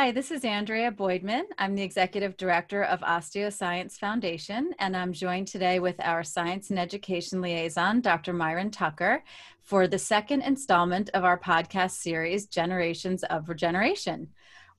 Hi, this is Andrea Boydman. I'm the Executive Director of Osteoscience Foundation, and I'm joined today with our Science and Education Liaison, Dr. Myron Tucker, for the second installment of our podcast series, Generations of Regeneration.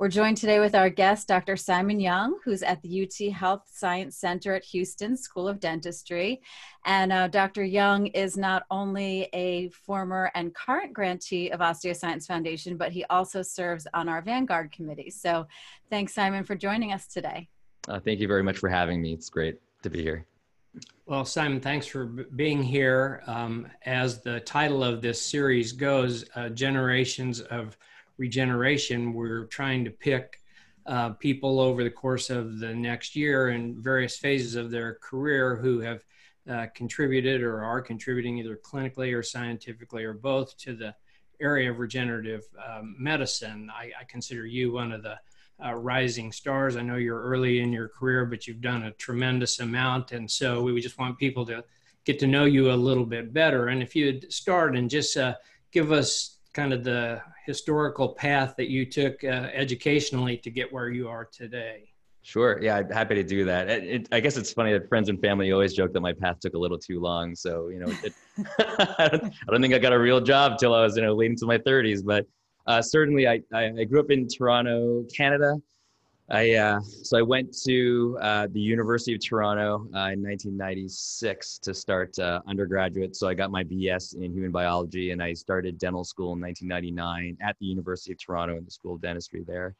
We're joined today with our guest, Dr. Simon Young, who's at the UT Health Science Center at Houston School of Dentistry. And uh, Dr. Young is not only a former and current grantee of Osteoscience Foundation, but he also serves on our Vanguard committee. So thanks, Simon, for joining us today. Uh, thank you very much for having me. It's great to be here. Well, Simon, thanks for being here. Um, as the title of this series goes, uh, Generations of regeneration, we're trying to pick uh, people over the course of the next year in various phases of their career who have uh, contributed or are contributing either clinically or scientifically or both to the area of regenerative um, medicine. I, I, consider you one of the uh, rising stars. I know you're early in your career, but you've done a tremendous amount. And so we just want people to get to know you a little bit better. And if you'd start and just uh, give us kind of the historical path that you took uh, educationally to get where you are today. Sure. Yeah, I'm happy to do that. It, it, I guess it's funny that friends and family always joke that my path took a little too long. So, you know, it, I, don't, I, don't, think I got a real job till I was, you know, late into my 30s. But uh, certainly, I, I, I, grew up in Toronto, Canada. I uh, so I went to uh, the University of Toronto uh, in 1996 to start uh, undergraduate. So I got my BS in human biology, and I started dental school in 1999 at the University of Toronto in the School of Dentistry there.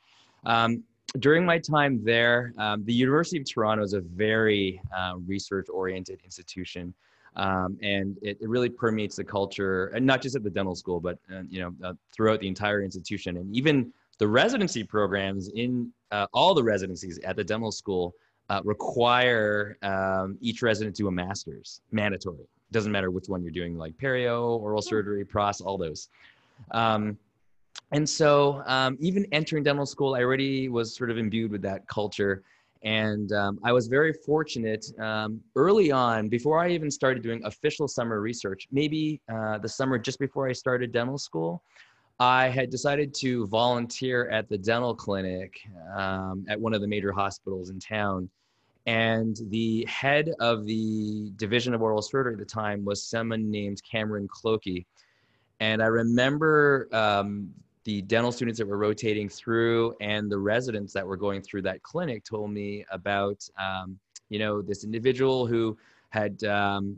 Um, during my time there, um, the University of Toronto is a very uh, research-oriented institution. Um, and it, it, really permeates the culture, and not just at the dental school, but uh, you know throughout the entire institution, and even the residency programs in uh, all the residencies at the dental school uh, require um, each resident to do a master's, mandatory. Doesn't matter which one you're doing, like perio, oral surgery, pros, all those. Um, and so, um, even entering dental school, I already was sort of imbued with that culture. And um, I was very fortunate um, early on, before I even started doing official summer research, maybe uh, the summer just before I started dental school, I had decided to volunteer at the dental clinic um, at one of the major hospitals in town. And the head of the division of oral surgery at the time was someone named Cameron Clokie. And I remember um, the dental students that were rotating through and the residents that were going through that clinic told me about, um, you know, this individual who had um,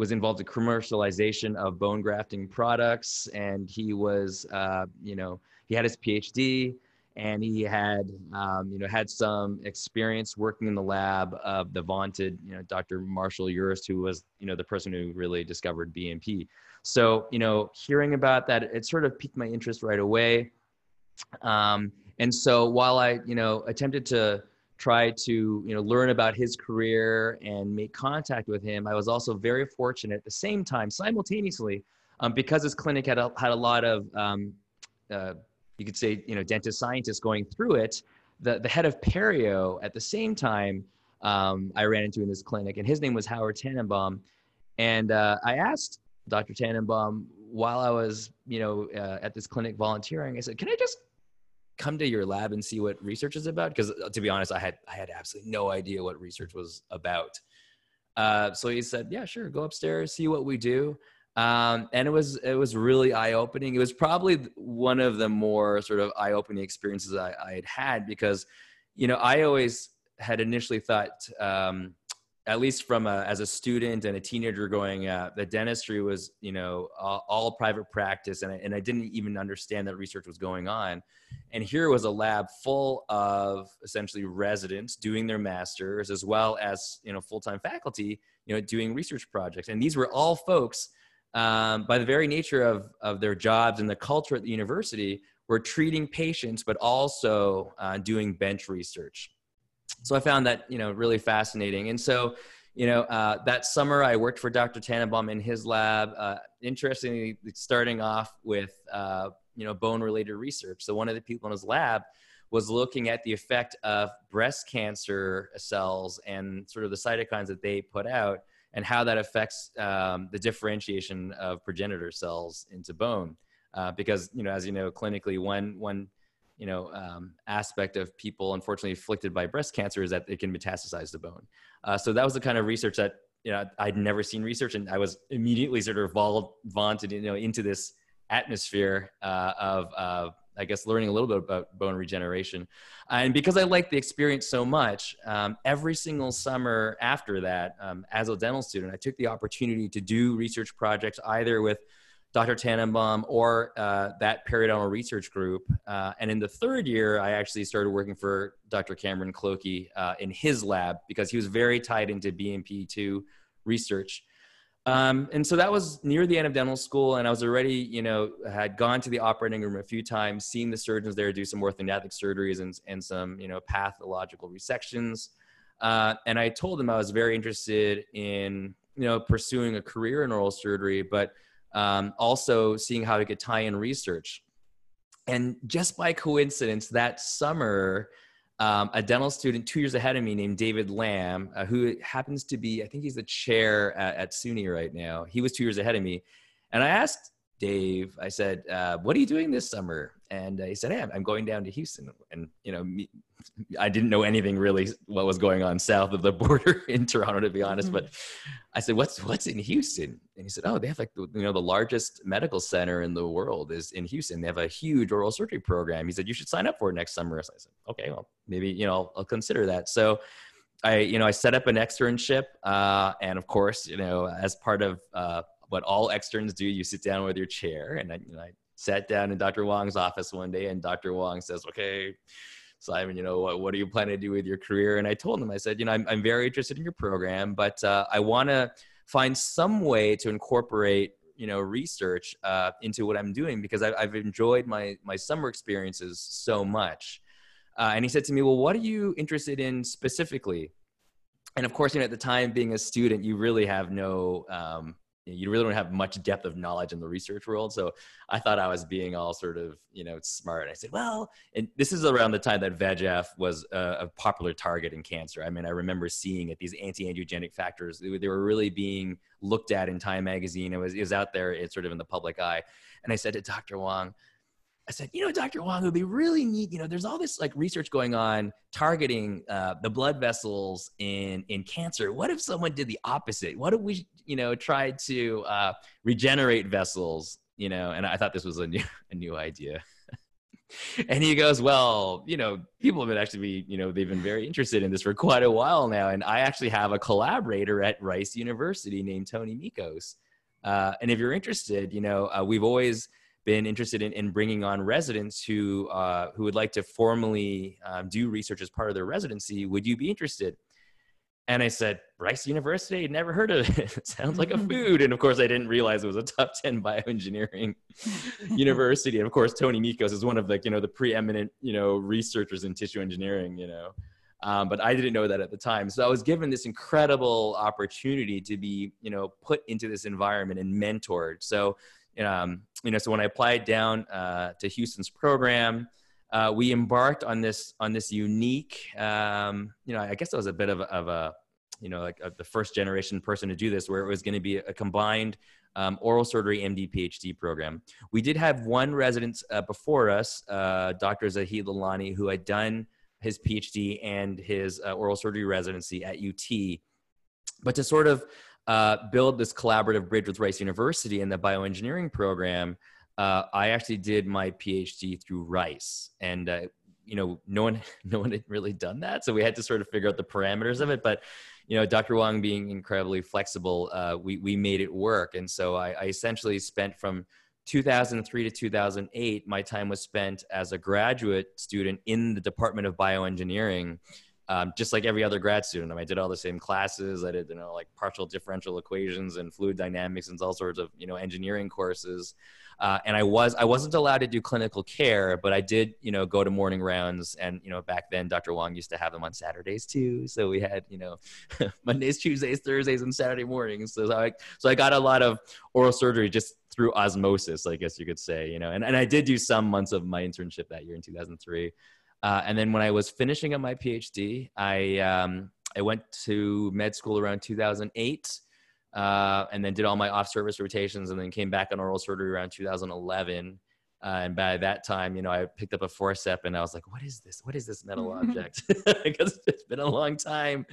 was involved in commercialization of bone grafting products, and he was, uh, you know, he had his PhD, and he had, um, you know, had some experience working in the lab of the vaunted, you know, Dr. Marshall Urist, who was, you know, the person who really discovered BMP. So, you know, hearing about that, it sort of piqued my interest right away. Um, and so while I, you know, attempted to try to you know learn about his career and make contact with him. I was also very fortunate at the same time simultaneously um, because his clinic had a, had a lot of um, uh, you could say you know dentist scientists going through it the, the head of perio at the same time um, i ran into in this clinic and his name was howard tenenbaum. And uh, i asked dr tenenbaum while i was you know uh, at this clinic volunteering i said can i just come to your lab and see what research is about? Because uh, to be honest, I had I had absolutely no idea what research was about. Uh, so he said, "Yeah, sure, go upstairs, see what we do." Um, and it was it was really eye opening. It was probably one of the more sort of eye opening experiences I, I, had had because, you know, I always had initially thought um, at least from a, as a student and a teenager going uh, the dentistry was you know all, all, private practice and I, and I didn't even understand that research was going on. And here was a lab full of essentially residents doing their masters as well as you know full-time faculty you know doing research projects. And these were all folks um, by the very nature of, of their jobs and the culture at the university were treating patients but also uh, doing bench research so I found that you know really fascinating. And so you know uh, that summer I worked for Dr. Tenenbaum in his lab. Uh, interestingly, starting off with uh, you know bone related research. So one of the people in his lab was looking at the effect of breast cancer cells and sort of the cytokines that they put out and how that affects um, the differentiation of progenitor cells into bone. Uh, because you know, as you know, clinically, when when you know um, aspect of people unfortunately afflicted by breast cancer is that it can metastasize the bone. Uh, so that was the kind of research that you know I'd never seen research, and I was immediately sort of vaunted you know into this atmosphere uh, of uh, I guess learning a little bit about bone regeneration. And because I liked the experience so much, um, every single summer after that, um, as a dental student, I took the opportunity to do research projects either with Dr. Tenenbaum or uh, that periodontal research group. Uh, and in the third year, I actually started working for Dr. Cameron Clokie uh, in his lab because he was very tied into BMP2 research. Um, and so that was near the end of dental school, and I was already, you know, had gone to the operating room a few times, seen the surgeons there do some orthodontic surgeries and, and some, you know, pathological resections. Uh, and I told them I was very interested in, you know, pursuing a career in oral surgery, but um, also seeing how we could tie in research. And just by coincidence, that summer, um, a dental student two years ahead of me named David Lamb, uh, who happens to be, I think he's the chair at, at SUNY right now. He was two years ahead of me. And I asked Dave, I said, uh, what are you doing this summer? And uh, he said, hey, I'm going down to Houston. And, you know, me, I didn't know anything really what was going on south of the border in Toronto, to be honest. Mm-hmm. But I said, what's, what's in Houston? And he said, oh, they have like, the, you know, the largest medical center in the world is in Houston. They have a huge oral surgery program. He said, you should sign up for it next summer. So I said, okay, well, maybe, you know, I'll, I'll consider that. So I, you know, I set up an externship. Uh, and of course, you know, as part of, uh, what all externs do. You sit down with your chair, and I, I sat down in Dr. Wong's office one day, and Dr. Wong says, "Okay." Simon, you know, what, what are you planning to do with your career? And I told him, I said, you know, I'm, I'm very interested in your program, but uh, I want to find some way to incorporate, you know, research uh, into what I'm doing because I, have enjoyed my, my summer experiences so much. Uh, and he said to me, well, what are you interested in specifically? And of course, you know, at the time being a student, you really have no, um, you really don't have much depth of knowledge in the research world. So I thought I was being all sort of, you know, smart. I said, well, and this is around the time that VEGF was a, a popular target in cancer. I mean, I remember seeing it, these anti-angiogenic factors, they, they, were really being looked at in Time Magazine. It was, it was out there, it's sort of in the public eye. And I said to Dr. Wong, I said, you know, Dr. Wong, it would be really neat. You know, there's all this like research going on targeting uh, the blood vessels in in cancer. What if someone did the opposite? What if we, you know, tried to uh, regenerate vessels? You know, and I thought this was a new a new idea. and he goes, well, you know, people have been actually be, you know, they've been very interested in this for quite a while now. And I actually have a collaborator at Rice University named Tony Mikos. Uh, and if you're interested, you know, uh, we've always been interested in, in bringing on residents who uh, who would like to formally um, do research as part of their residency. Would you be interested? And I said, Rice University, never heard of it. it sounds like a food. And of course, I didn't realize it was a top 10 bioengineering university. And of course, Tony Mikos is one of the, you know, the preeminent, you know, researchers in tissue engineering, you know. Um, but I didn't know that at the time. So I was given this incredible opportunity to be, you know, put into this environment and mentored. So um, you know, so when I applied down uh, to Houston's program, uh, we embarked on this on this unique. Um, you know, I guess I was a bit of a, of a you know, like a, the first generation person to do this, where it was going to be a combined um, oral surgery MD PhD program. We did have one resident uh, before us, uh, Dr. Zahid Lalani, who had done his PhD and his uh, oral surgery residency at UT. But to sort of uh, build this collaborative bridge with Rice University in the bioengineering program, uh, I actually did my PhD through Rice, and uh, you know, no one, no one had really done that, so we had to sort of figure out the parameters of it. But you know, Dr. Wong being incredibly flexible, uh, we we made it work, and so I, I essentially spent from 2003 to 2008, my time was spent as a graduate student in the Department of Bioengineering um, just like every other grad student. I, mean, I did all the same classes. I did, you know, like partial differential equations and fluid dynamics and all sorts of, you know, engineering courses. Uh, and I was, I wasn't allowed to do clinical care, but I did, you know, go to morning rounds. And, you know, back then Dr. Wong used to have them on Saturdays too. So we had, you know, Mondays, Tuesdays, Thursdays, and Saturday mornings. So I, so I got a lot of oral surgery just through osmosis, I guess you could say, you know, and, and I did do some months of my internship that year in 2003. Uh, and then when I was finishing up my PhD, I um, I went to med school around 2008, uh, and then did all my off-service rotations, and then came back on oral surgery around 2011. Uh, and by that time, you know, I picked up a forcep and I was like, what is this? What is this metal object? because it's been a long time.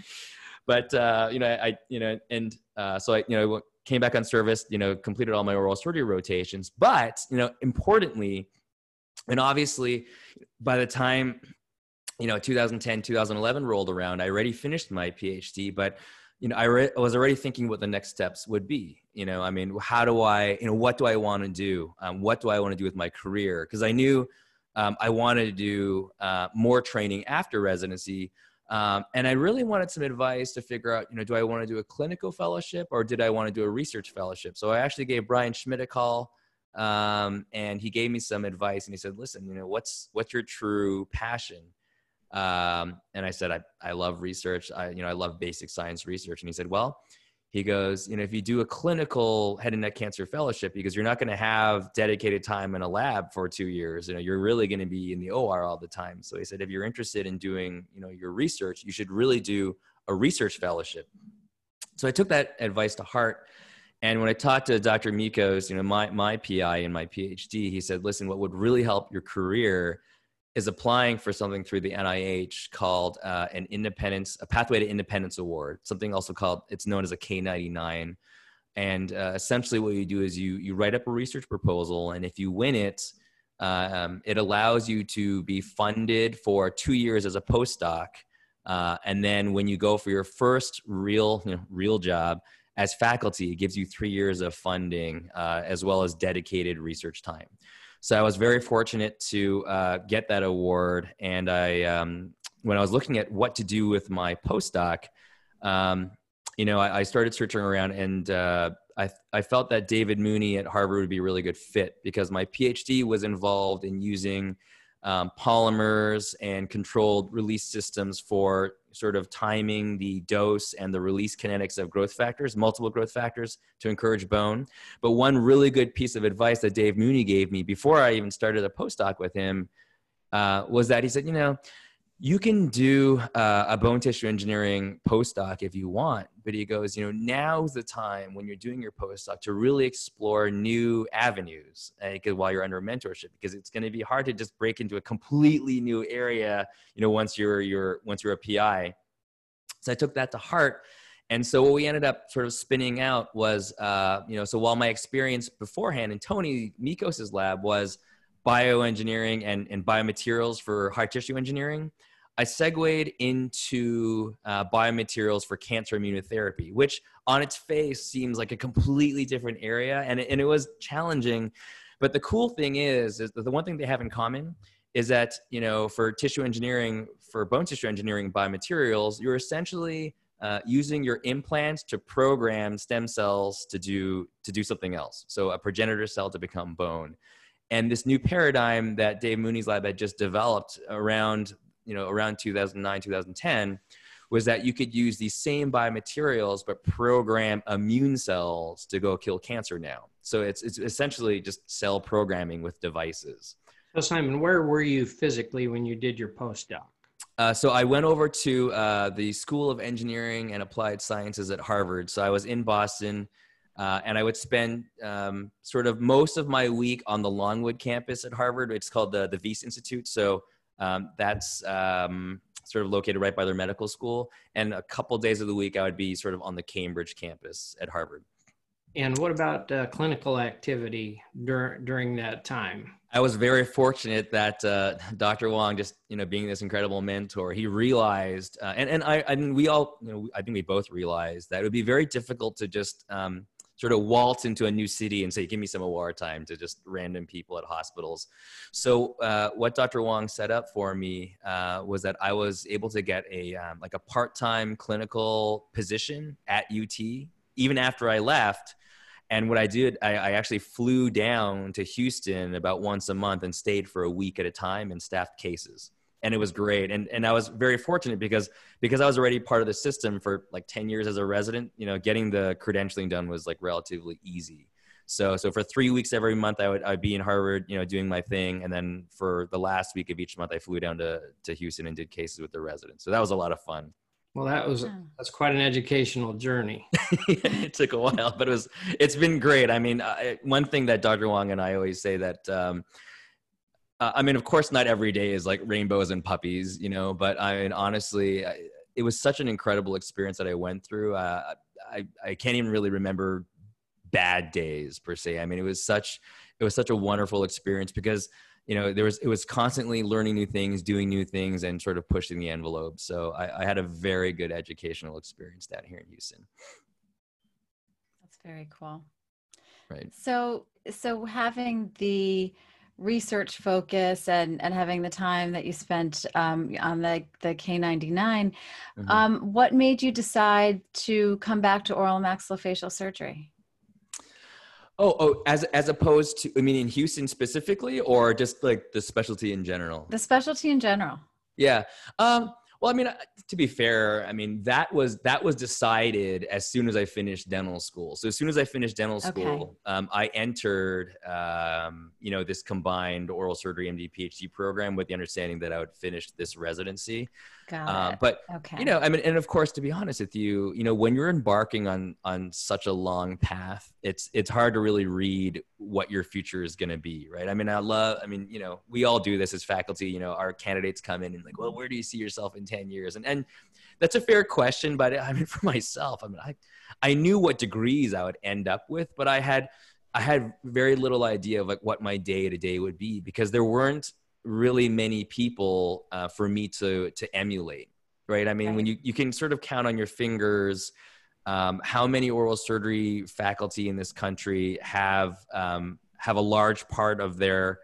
But, uh, you know, I, you know, and uh, so I, you know, came back on service, you know, completed all my oral surgery rotations. But, you know, importantly, and obviously by the time, you know, 2010, 2011 rolled around, I already finished my PhD, but you know, I, re- was already thinking what the next steps would be. You know, I mean, how do I, you know, what do I want to do? Um, what do I want to do with my career? Because I knew um, I wanted to do uh, more training after residency. Um, and I really wanted some advice to figure out, you know, do I want to do a clinical fellowship or did I want to do a research fellowship? So I actually gave Brian Schmidt a call um, and he gave me some advice and he said, listen, you know, what's, what's your true passion? Um, and I said, I, I love research. I, you know, I love basic science research. And he said, well, he goes, you know, if you do a clinical head and neck cancer fellowship, because you're not going to have dedicated time in a lab for two years, you know, you're really going to be in the OR all the time. So he said, if you're interested in doing, you know, your research, you should really do a research fellowship. So I took that advice to heart. And when I talked to Dr. Mikos, you know, my, my PI and my PhD, he said, listen, what would really help your career is applying for something through the NIH called uh, an independence, a pathway to independence award, something also called, it's known as a K99. And uh, essentially what you do is you, you write up a research proposal and if you win it, um, it allows you to be funded for two years as a postdoc. Uh, and then when you go for your first real, you know, real job as faculty, it gives you three years of funding uh, as well as dedicated research time. So I was very fortunate to uh, get that award. And I, um, when I was looking at what to do with my postdoc, um, you know, I, I, started searching around and uh, I, I felt that David Mooney at Harvard would be a really good fit because my PhD was involved in using um, polymers and controlled release systems for sort of timing the dose and the release kinetics of growth factors, multiple growth factors to encourage bone. But one really good piece of advice that Dave Mooney gave me before I even started a postdoc with him uh, was that he said, you know, you can do uh, a bone tissue engineering postdoc if you want, but he goes, you know, now's the time when you're doing your postdoc to really explore new avenues uh, while you're under mentorship, because it's going to be hard to just break into a completely new area, you know, once you're you're once you're a PI. So I took that to heart, and so what we ended up sort of spinning out was, uh, you know, so while my experience beforehand in Tony Mikos's lab was bioengineering and, and biomaterials for hard tissue engineering, I segued into uh, biomaterials for cancer immunotherapy, which on its face seems like a completely different area, and it, and it was challenging. But the cool thing is, is the one thing they have in common is that you know for tissue engineering, for bone tissue engineering biomaterials, you're essentially uh, using your implants to program stem cells to do to do something else. So a progenitor cell to become bone. And this new paradigm that Dave Mooney's lab had just developed around you know around 2009 2010 was that you could use these same biomaterials but program immune cells to go kill cancer now so it's, it's essentially just cell programming with devices so simon where were you physically when you did your postdoc uh, so I went over to uh, the School of Engineering and Applied Sciences at Harvard. So I was in Boston, uh, and I would spend um, sort of most of my week on the Longwood campus at Harvard. It's called the the Wyss Institute. So um, that's um, sort of located right by their medical school. And a couple days of the week, I would be sort of on the Cambridge campus at Harvard. And what about uh, clinical activity dur- during that time? I was very fortunate that uh, Dr. Wong, just you know, being this incredible mentor, he realized, uh, and and I, I mean, we all, you know, I think we both realized that it would be very difficult to just um, sort of waltz into a new city and say, give me some OR time to just random people at hospitals. So uh, what Dr. Wong set up for me uh, was that I was able to get a um, like a part-time clinical position at UT even after I left. And what I did, I, I, actually flew down to Houston about once a month and stayed for a week at a time and staffed cases and it was great and and I was very fortunate because because I was already part of the system for like 10 years as a resident you know getting the credentialing done was like relatively easy so so for 3 weeks every month I would I'd be in Harvard you know doing my thing and then for the last week of each month I flew down to to Houston and did cases with the residents so that was a lot of fun well, that was that's quite an educational journey. it took a while, but it was it's been great. I mean, I, one thing that Dr. Wong and I always say that um, Uh, I mean, of course, not every day is like rainbows and puppies, you know. But I mean, honestly, I, it was such an incredible experience that I went through. Uh, I I can't even really remember bad days per se. I mean, it was such it was such a wonderful experience because you know there was it was constantly learning new things, doing new things, and sort of pushing the envelope. So I, I had a very good educational experience down here in Houston. That's very cool. Right. So so having the research focus and and having the time that you spent um, on the the K99 mm-hmm. um, what made you decide to come back to oral maxillofacial surgery? Oh oh as as opposed to i mean in houston specifically or just like the specialty in general? The specialty in general. Yeah um well, I mean, uh, to be fair, I mean that was that was decided as soon as I finished dental school. So as soon as I finished dental school, okay. um, I entered, um, you know, this combined oral surgery MD PhD program with the understanding that I would finish this residency. Uh. But okay. you know, I mean, and of course, to be honest with you, you know, when you're embarking on on such a long path, it's it's hard to really read what your future is going to be, right? I mean, I love, I mean, you know, we all do this as faculty. You know, our candidates come in and like, well, where do you see yourself in 10 years and and that's a fair question but i mean for myself i mean i i knew what degrees i would end up with but i had i had very little idea of like what my day to day would be because there weren't really many people uh, for me to to emulate right? I mean right. when you you can sort of count on your fingers um, how many oral surgery faculty in this country have um, have a large part of their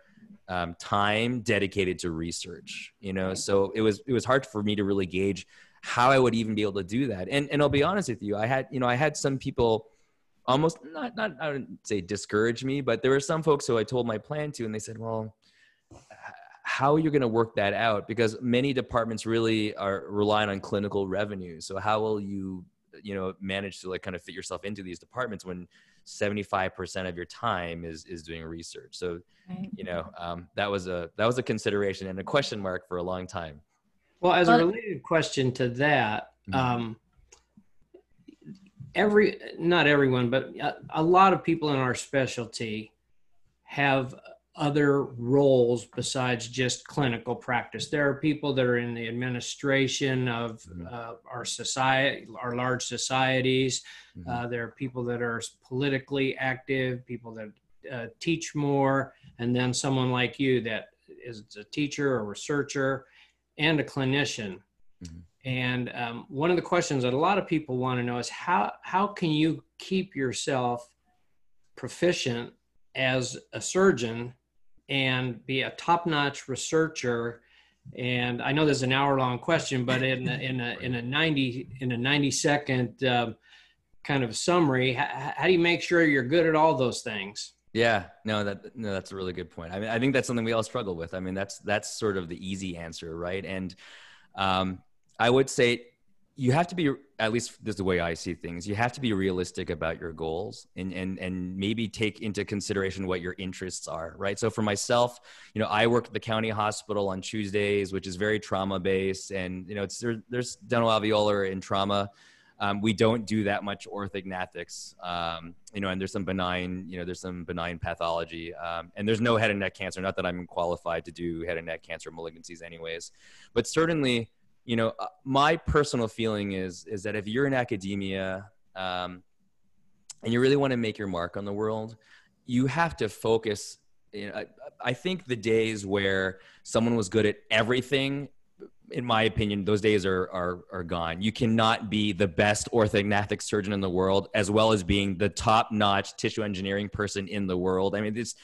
um, time dedicated to research you know? So it was it was hard for me to really gauge how i would even be able to do that. And and i'll be honest with you i had you know i had some people almost not not i wouldn't say discourage me but there were some folks who i told my plan to and they said well how you're you going to work that out because many departments really are relying on clinical revenue so how will you you know manage to like kind of fit yourself into these departments when 75% of your time is is doing research so right. you know um, that was a that was a consideration and a question mark for a long time well as a related question to that mm-hmm. um, every not everyone but a, a lot of people in our specialty have other roles besides just clinical practice. There are people that are in the administration of mm-hmm. uh, our society, our large societies. Mm-hmm. Uh, there are people that are politically active, people that uh, teach more, and then someone like you that is a teacher, a researcher, and a clinician. Mm-hmm. And um, one of the questions that a lot of people want to know is how how can you keep yourself proficient as a surgeon and be a top-notch researcher. And i know there's an hour-long question but in a, in a, in a 90 in a 90 second um, kind of summary how, how, do you make sure you're good at all those things? Yeah. No that no that's a really good point. I mean i think that's something we all struggle with. I mean that's that's sort of the easy answer right? And um, i would say you have to be at least this is the way I see things. You have to be realistic about your goals and and and maybe take into consideration what your interests are, right? So for myself, you know, I work at the county hospital on Tuesdays, which is very trauma based, and you know, it's there, there's dentoalveolar and trauma. Um, we don't do that much orthognathics, um, you know, and there's some benign, you know, there's some benign pathology, um, and there's no head and neck cancer. Not that I'm qualified to do head and neck cancer malignancies, anyways, but certainly you know uh, my personal feeling is is that if you're in academia um, and you really want to make your mark on the world you have to focus you know, I, I think the days where someone was good at everything in my opinion, those days are, are, are gone. You cannot be the best orthognathic surgeon in the world, as well as being the top notch tissue engineering person in the world. I mean, it's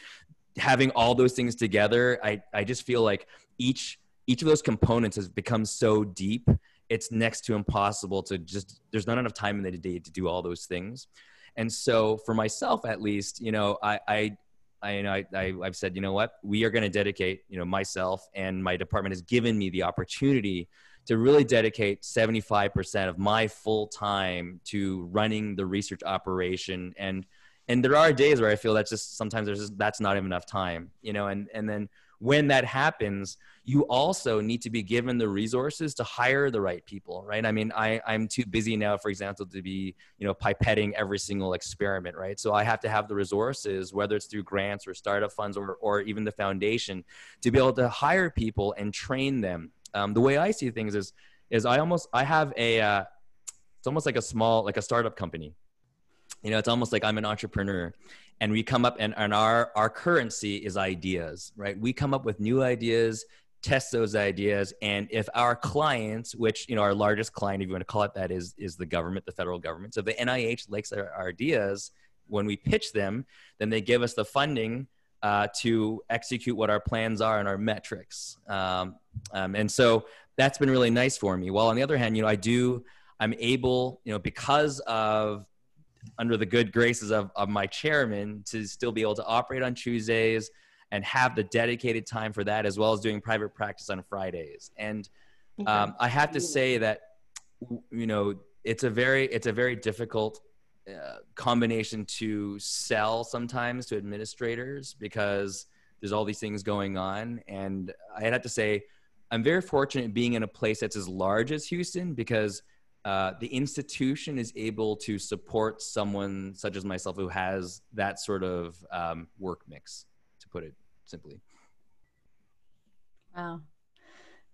having all those things together. I, I just feel like each each of those components has become so deep it's next to impossible to just there's not enough time in the day to do all those things and so for myself at least you know i i I, you know, I, I, have said, you know what, we are going to dedicate, you know, myself and my department has given me the opportunity to really dedicate 75% of my full time to running the research operation. And, and there are days where I feel that's just sometimes there's just, that's not even enough time, you know, and, and then when that happens, you also need to be given the resources to hire the right people, right? I mean, I, I'm too busy now, for example, to be, you know, pipetting every single experiment, right? So I have to have the resources, whether it's through grants or startup funds or, or even the foundation, to be able to hire people and train them. Um, the way I see things is, is I almost, I have a, uh, it's almost like a small, like a startup company. You know, it's almost like I'm an entrepreneur and we come up and, and our our currency is ideas right? We come up with new ideas test those ideas and if our clients which you know our largest client if you want to call it that is is the government the federal government. So the nih likes our, our ideas when we pitch them then they give us the funding uh, to execute what our plans are and our metrics. Um, um, and so that's been really nice for me. While on the other hand you know i do i'm able you know because of under the good graces of, of my chairman to still be able to operate on Tuesdays and have the dedicated time for that as well as doing private practice on Fridays. And um, I have to say that you know it's a very it's a very difficult uh, combination to sell sometimes to administrators because there's all these things going on and I have to say I'm very fortunate being in a place that's as large as Houston because uh, the institution is able to support someone such as myself who has that sort of um, work mix, to put it simply. Wow.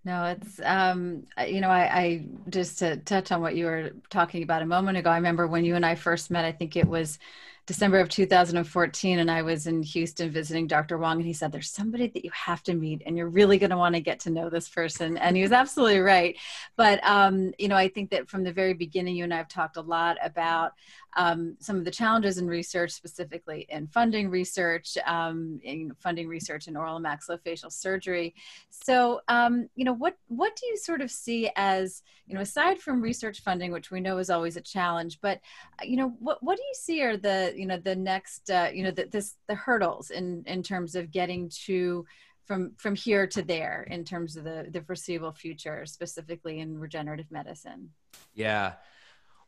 No, it's um, you know, I, I just to touch on what you were talking about a moment ago. I remember when you and I first met. I think it was December of 2014, and I was in Houston visiting Dr. Wong, and he said, There's somebody that you have to meet, and you're really going to want to get to know this person. And he was absolutely right. But, um, you know, I think that from the very beginning, you and I have talked a lot about um, some of the challenges in research, specifically in funding research, um, in funding research in oral and maxillofacial surgery. So, um, you know, what what do you sort of see as, you know, aside from research funding, which we know is always a challenge, but, uh, you know, what what do you see are the you know the next uh, you know the, this the hurdles in in terms of getting to from from here to there in terms of the the foreseeable future specifically in regenerative medicine yeah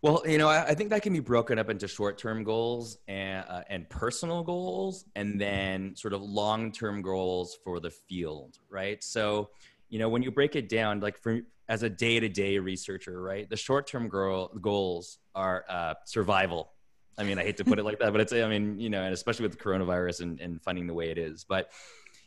well you know i, I think that can be broken up into short-term goals and uh, and personal goals and then sort of long-term goals for the field right so you know when you break it down like for as a day-to-day researcher right the short-term goal, goals are uh, survival I mean, I hate to put it like that, but it's, I mean, you know, and especially with the coronavirus and, and funding the way it is. But,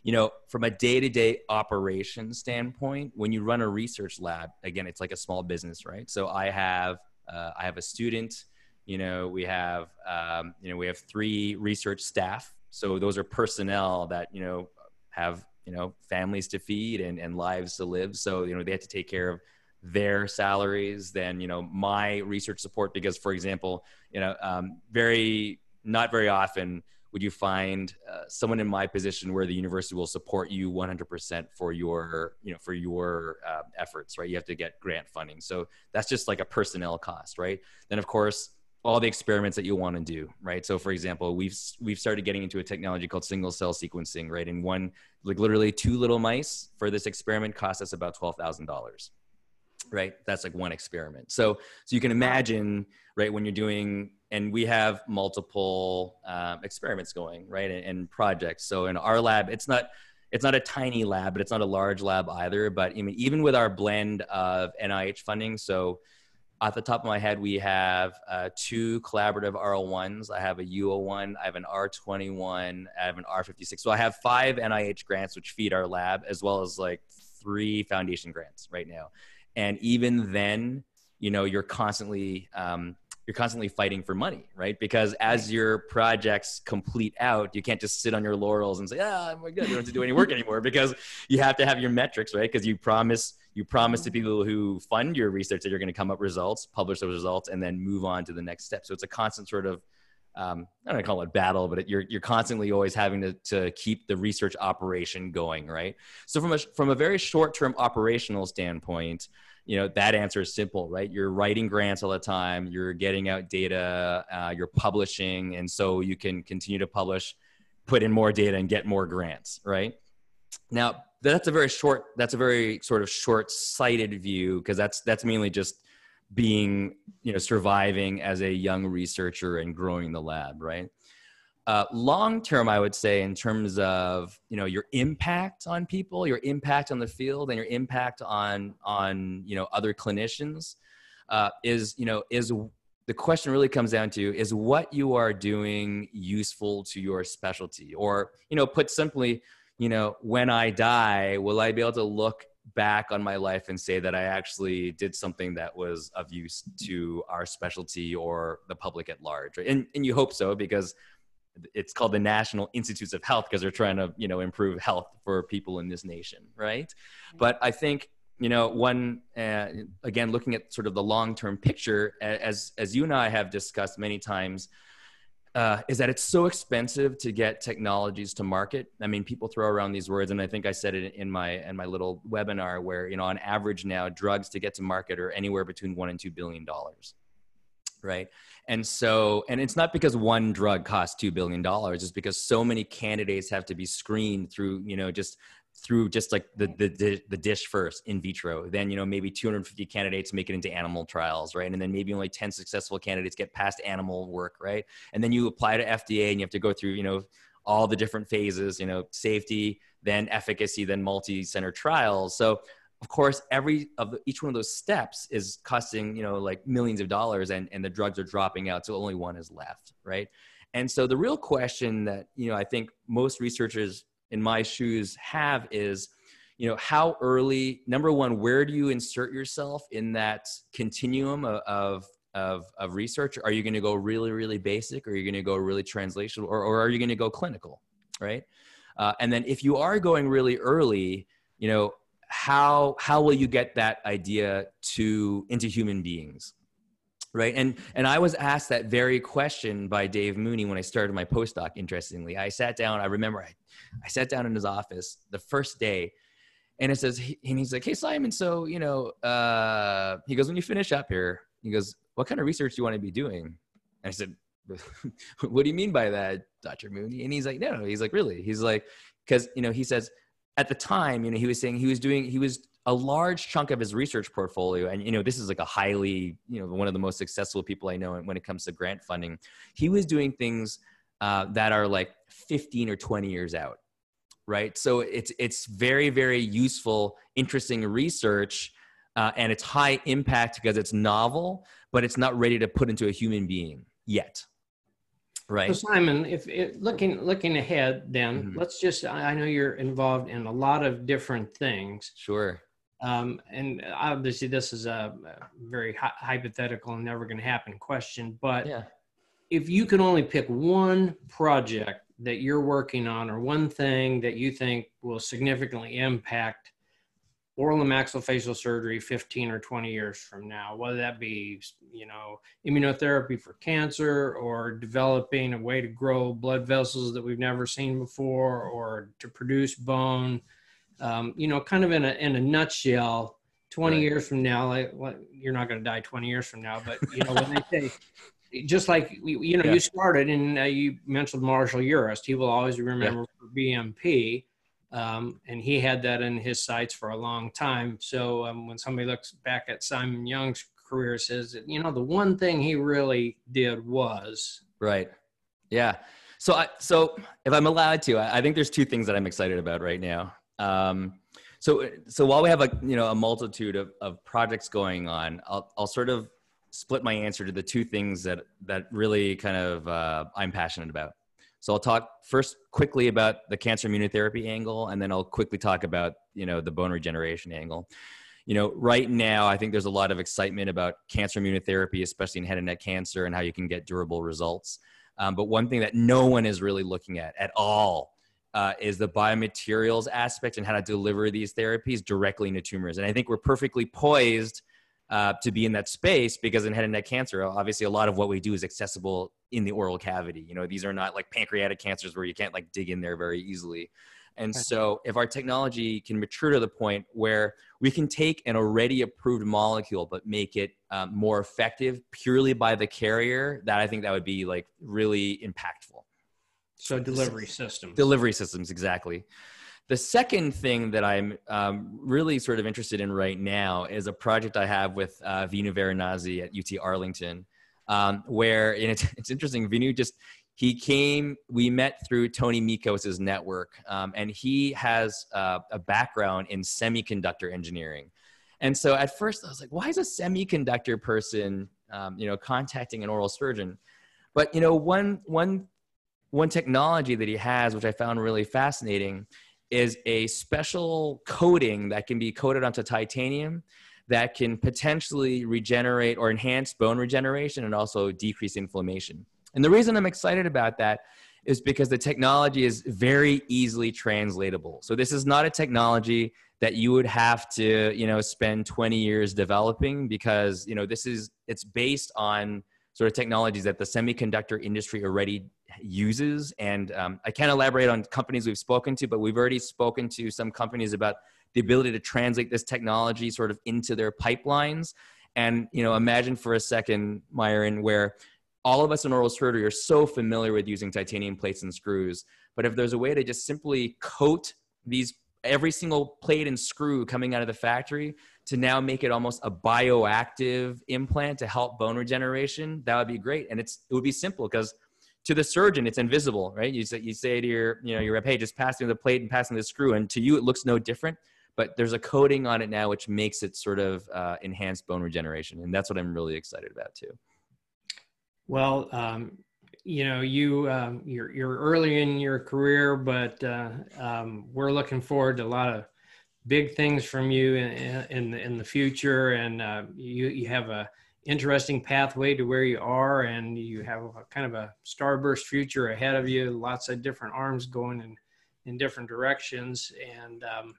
you know, from a day to day operation standpoint, when you run a research lab, again, it's like a small business, right? So I have, uh, I have a student, you know, we have, um, you know, we have three research staff. So those are personnel that, you know, have, you know, families to feed and, and lives to live. So, you know, they have to take care of their salaries than you know my research support because for example you know um, very not very often would you find uh, someone in my position where the university will support you 100% for your you know for your uh, efforts right? You have to get grant funding. So that's just like a personnel cost right? Then of course all the experiments that you want to do right? So for example we've we've started getting into a technology called single cell sequencing right? And one like literally two little mice for this experiment cost us about $12000 right? That's like one experiment. So so you can imagine right when you're doing and we have multiple uh, experiments going right and, and, projects. So in our lab it's not it's not a tiny lab but it's not a large lab either. But I mean, even with our blend of nih funding so off the top of my head we have uh, two collaborative r01s i have a u01 i have an r21 i have an r56 so i have five nih grants which feed our lab as well as like three foundation grants right now. And even then you know you're constantly um, you're constantly fighting for money right? Because as your projects complete out you can't just sit on your laurels and say ah oh, my god you don't have to do any work anymore because you have to have your metrics right? Because you promise you promise to people who fund your research that you're going to come up results publish those results and then move on to the next step. So it's a constant sort of um, I don't call it battle, but it, you're you're constantly always having to to keep the research operation going, right? So from a from a very short term operational standpoint, you know that answer is simple, right? You're writing grants all the time, you're getting out data, uh, you're publishing, and so you can continue to publish, put in more data, and get more grants, right? Now that's a very short that's a very sort of short sighted view because that's that's mainly just being you know surviving as a young researcher and growing the lab right uh, long term, I would say, in terms of you know your impact on people, your impact on the field, and your impact on on you know other clinicians, uh, is you know is the question really comes down to is what you are doing useful to your specialty, or you know put simply, you know when I die, will I be able to look back on my life and say that I actually did something that was of use to our specialty or the public at large. And, and you hope so because it's called the National Institutes of Health because they're trying to, you know, improve health for people in this nation, right? But I think, you know, one uh, again looking at sort of the long-term picture, as as you and I have discussed many times, uh, is that it's so expensive to get technologies to market. I mean, people throw around these words, and I think I said it in my in my little webinar, where you know, on average now, drugs to get to market are anywhere between one and two billion dollars, right? And so, and it's not because one drug costs two billion dollars; it's because so many candidates have to be screened through, you know, just through just like the, the the dish first in vitro. Then you know maybe 250 candidates make it into animal trials right? And then maybe only 10 successful candidates get past animal work right? And then you apply to fda and you have to go through you know all the different phases you know safety then efficacy then multi-center trials. So of course every of the, each one of those steps is costing you know like millions of dollars and and the drugs are dropping out so only one is left right? And so the real question that you know i think most researchers in my shoes have is you know how early number one where do you insert yourself in that continuum of of, of, of research? Are you going to go really really basic or are you going to go really translational or, or are you going to go clinical right? Uh, and then if you are going really early you know how how will you get that idea to into human beings right? And and i was asked that very question by dave mooney when i started my postdoc interestingly. I sat down i remember i, I sat down in his office the first day and it says and he's like hey simon so you know uh, he goes when you finish up here he goes what kind of research do you want to be doing? And i said what do you mean by that dr mooney? And he's like no he's like really? He's like because you know he says at the time you know he was saying he was doing he was a large chunk of his research portfolio and you know this is like a highly you know one of the most successful people i know when it comes to grant funding. He was doing things uh, that are like 15 or 20 years out right? So it's it's very very useful interesting research uh, and it's high impact because it's novel but it's not ready to put into a human being yet right so simon if it, looking looking ahead then mm-hmm. let's just i know you're involved in a lot of different things sure um, and obviously, this is a, very hi- hypothetical and never going to happen question. But yeah. if you could only pick one project that you're working on, or one thing that you think will significantly impact oral and maxillofacial surgery 15 or 20 years from now, whether that be, you know, immunotherapy for cancer or developing a way to grow blood vessels that we've never seen before or to produce bone um, you know, kind of in a in a nutshell, 20 right. years from now, like well, you're not going to die 20 years from now, but you know, when they say, just like you know, yeah. you started and uh, you mentioned Marshall Urist, he will always remember yeah. BMP. Um, and he had that in his sights for a long time. So um, when somebody looks back at Simon Young's career, says, that, you know, the one thing he really did was right. Yeah. So I, so if I'm allowed to, I, I think there's two things that I'm excited about right now. Um, so, so while we have a you know a multitude of, of projects going on, I'll I'll sort of split my answer to the two things that that really kind of uh, I'm passionate about. So I'll talk first quickly about the cancer immunotherapy angle, and then I'll quickly talk about you know the bone regeneration angle. You know, right now I think there's a lot of excitement about cancer immunotherapy, especially in head and neck cancer, and how you can get durable results. Um, but one thing that no one is really looking at at all uh, is the biomaterials aspect and how to deliver these therapies directly into tumors. And I think we're perfectly poised uh, to be in that space because in head and neck cancer, obviously a lot of what we do is accessible in the oral cavity. You know, these are not like pancreatic cancers where you can't like dig in there very easily. And so, if our technology can mature to the point where we can take an already approved molecule but make it um, more effective purely by the carrier, that I think that would be like really impactful. So delivery systems. Delivery systems, exactly. The second thing that I'm um, really sort of interested in right now is a project I have with uh, Venu Varanasi at UT Arlington, um, where it's, it's interesting. Venu just he came, we met through Tony Mikos' network, um, and he has uh, a background in semiconductor engineering. And so at first I was like, why is a semiconductor person, um, you know, contacting an oral surgeon? But, you know, one, one, one technology that he has, which I found really fascinating, is a special coating that can be coated onto titanium that can potentially regenerate or enhance bone regeneration and also decrease inflammation. And the reason I'm excited about that is because the technology is very easily translatable. So this is not a technology that you would have to, you know, spend 20 years developing because, you know, this is it's based on sort of technologies that the semiconductor industry already uses. And um, I can't elaborate on companies we've spoken to, but we've already spoken to some companies about the ability to translate this technology sort of into their pipelines. And you know, imagine for a second, Myron, where all of us in oral surgery are so familiar with using titanium plates and screws. But if there's a way to just simply coat these every single plate and screw coming out of the factory to now make it almost a bioactive implant to help bone regeneration, that would be great. And it's it would be simple because to the surgeon it's invisible, right? You say you say to your you know your rep, hey, just passing the plate and passing the screw, and to you it looks no different. But there's a coating on it now which makes it sort of uh, enhanced bone regeneration, and that's what I'm really excited about too. Well, um, you know, you um, you're you're early in your career, but uh, um, we're looking forward to a lot of big things from you in in, in the future, and uh, you you have a interesting pathway to where you are, and you have a, kind of a starburst future ahead of you. Lots of different arms going in in different directions, and um,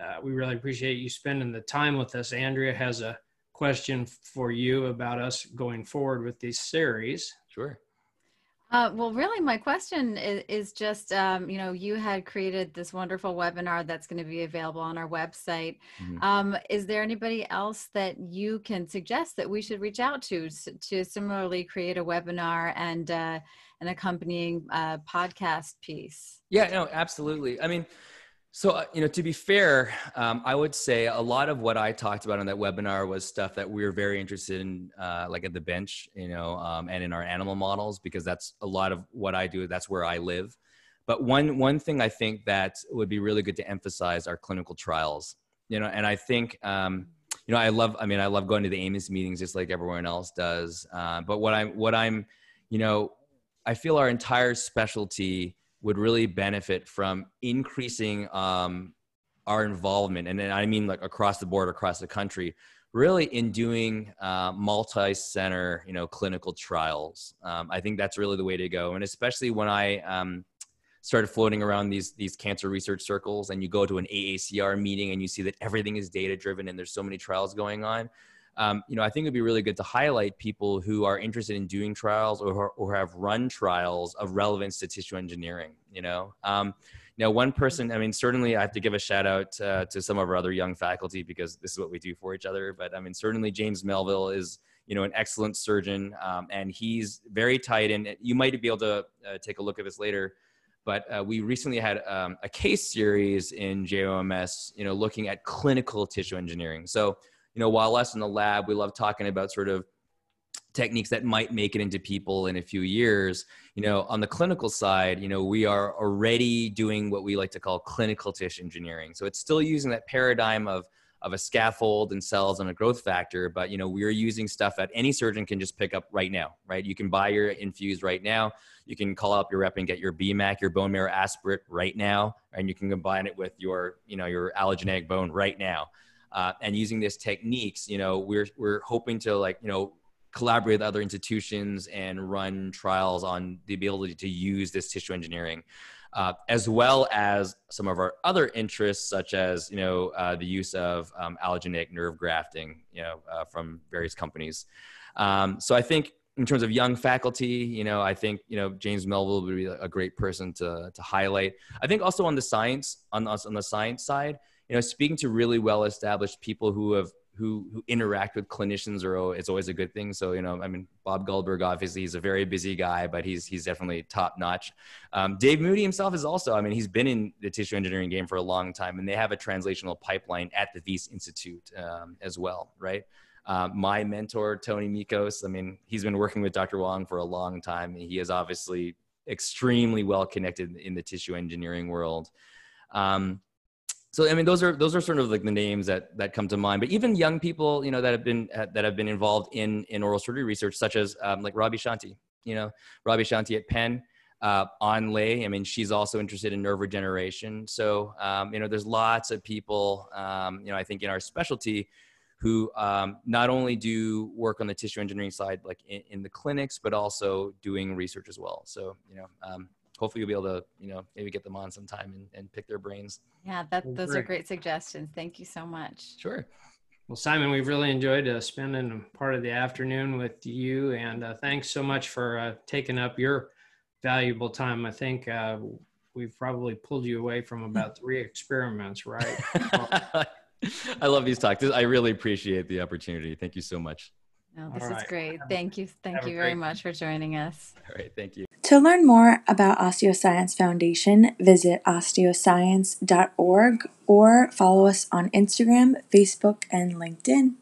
uh, we really appreciate you spending the time with us. Andrea has a question for you about us going forward with these series. Sure. Uh, well, really, my question is, is just um, you know, you had created this wonderful webinar that's going to be available on our website. Mm-hmm. Um, is there anybody else that you can suggest that we should reach out to to similarly create a webinar and uh, an accompanying uh, podcast piece? Yeah, no, absolutely. I mean, so, uh, you know, to be fair, um, I would say a lot of what I talked about on that webinar was stuff that we were very interested in, uh, like at the bench, you know, um, and in our animal models, because that's a lot of what I do. That's where I live. But one one thing I think that would be really good to emphasize are clinical trials, you know, and I think, um, you know, I love. I mean, I love going to the AAOMS meetings just like everyone else does. Uh, but what I'm, what I'm, you know, I feel our entire specialty would really benefit from increasing um, our involvement, and then I mean like across the board, across the country, really in doing uh, multi-center, you know, clinical trials. Um, I think that's really the way to go, and especially when I um, started floating around these these cancer research circles, and you go to an AACR meeting and you see that everything is data driven, and there's so many trials going on um, you know, I think it'd be really good to highlight people who are interested in doing trials or, or have run trials of relevance to tissue engineering, you know. Um, one person, I mean, certainly I have to give a shout out uh, to some of our other young faculty because this is what we do for each other. But I mean, certainly James Melville is, you know, an excellent surgeon um, and he's very tight. And you might be able to uh, take a look at this later. But uh, we recently had um, a case series in JOMS, you know, looking at clinical tissue engineering. So you know, while us in the lab, we love talking about sort of techniques that might make it into people in a few years. You know on the clinical side you know we are already doing what we like to call clinical tissue engineering. So it's still using that paradigm of of a scaffold and cells and a growth factor but you know we're using stuff that any surgeon can just pick up right now right? You can buy your infused right now. You can call up your rep and get your bmac your bone marrow aspirate right now and you can combine it with your you know your allogeneic bone right now uh, and using these techniques, you know, we're we're hoping to like you know collaborate with other institutions and run trials on the ability to use this tissue engineering. Uh, as well as some of our other interests, such as you know uh, the use of um, allogeneic nerve grafting, you know, uh, from various companies. Um, so I think in terms of young faculty, you know, I think you know James Melville would be a great person to to highlight. I think also on the science on on the science side, you know, speaking to really well established people who have who who interact with clinicians are it's always a good thing. So you know, I mean, Bob Goldberg obviously he's a very busy guy, but he's he's definitely top notch. Um, Dave Mooney himself is also. I mean, he's been in the tissue engineering game for a long time, and they have a translational pipeline at the Wyss Institute um, as well, right? Uh, my mentor Tony Mikos, I mean, he's been working with Dr. Wong for a long time. He is obviously extremely well connected in the tissue engineering world. Um, so I mean, those are those are sort of like the names that that come to mind. But even young people, you know, that have been that have been involved in in oral surgery research, such as um, like Rabie Shanti, you know, Rabie Shanti at Penn, uh, Anh Le. I mean, she's also interested in nerve regeneration. So um, you know, there's lots of people, um, you know, I think in our specialty who um, not only do work on the tissue engineering side, like in, in, the clinics, but also doing research as well. So you know, um, hopefully you'll be able to, you know, maybe get them on sometime and, and pick their brains. Yeah, that, those great. are great suggestions. Thank you so much. Sure. Well, Simon, we've really enjoyed uh, spending part of the afternoon with you, and uh, thanks so much for uh, taking up your valuable time. I think uh, we've probably pulled you away from about three experiments, right? I love these talks. I really appreciate the opportunity. Thank you so much. No, this All is right. great. Thank you. Thank you very much for joining us. All right. Thank you. To learn more about Osteo Science Foundation, visit osteoscience.org or follow us on Instagram, Facebook, and LinkedIn.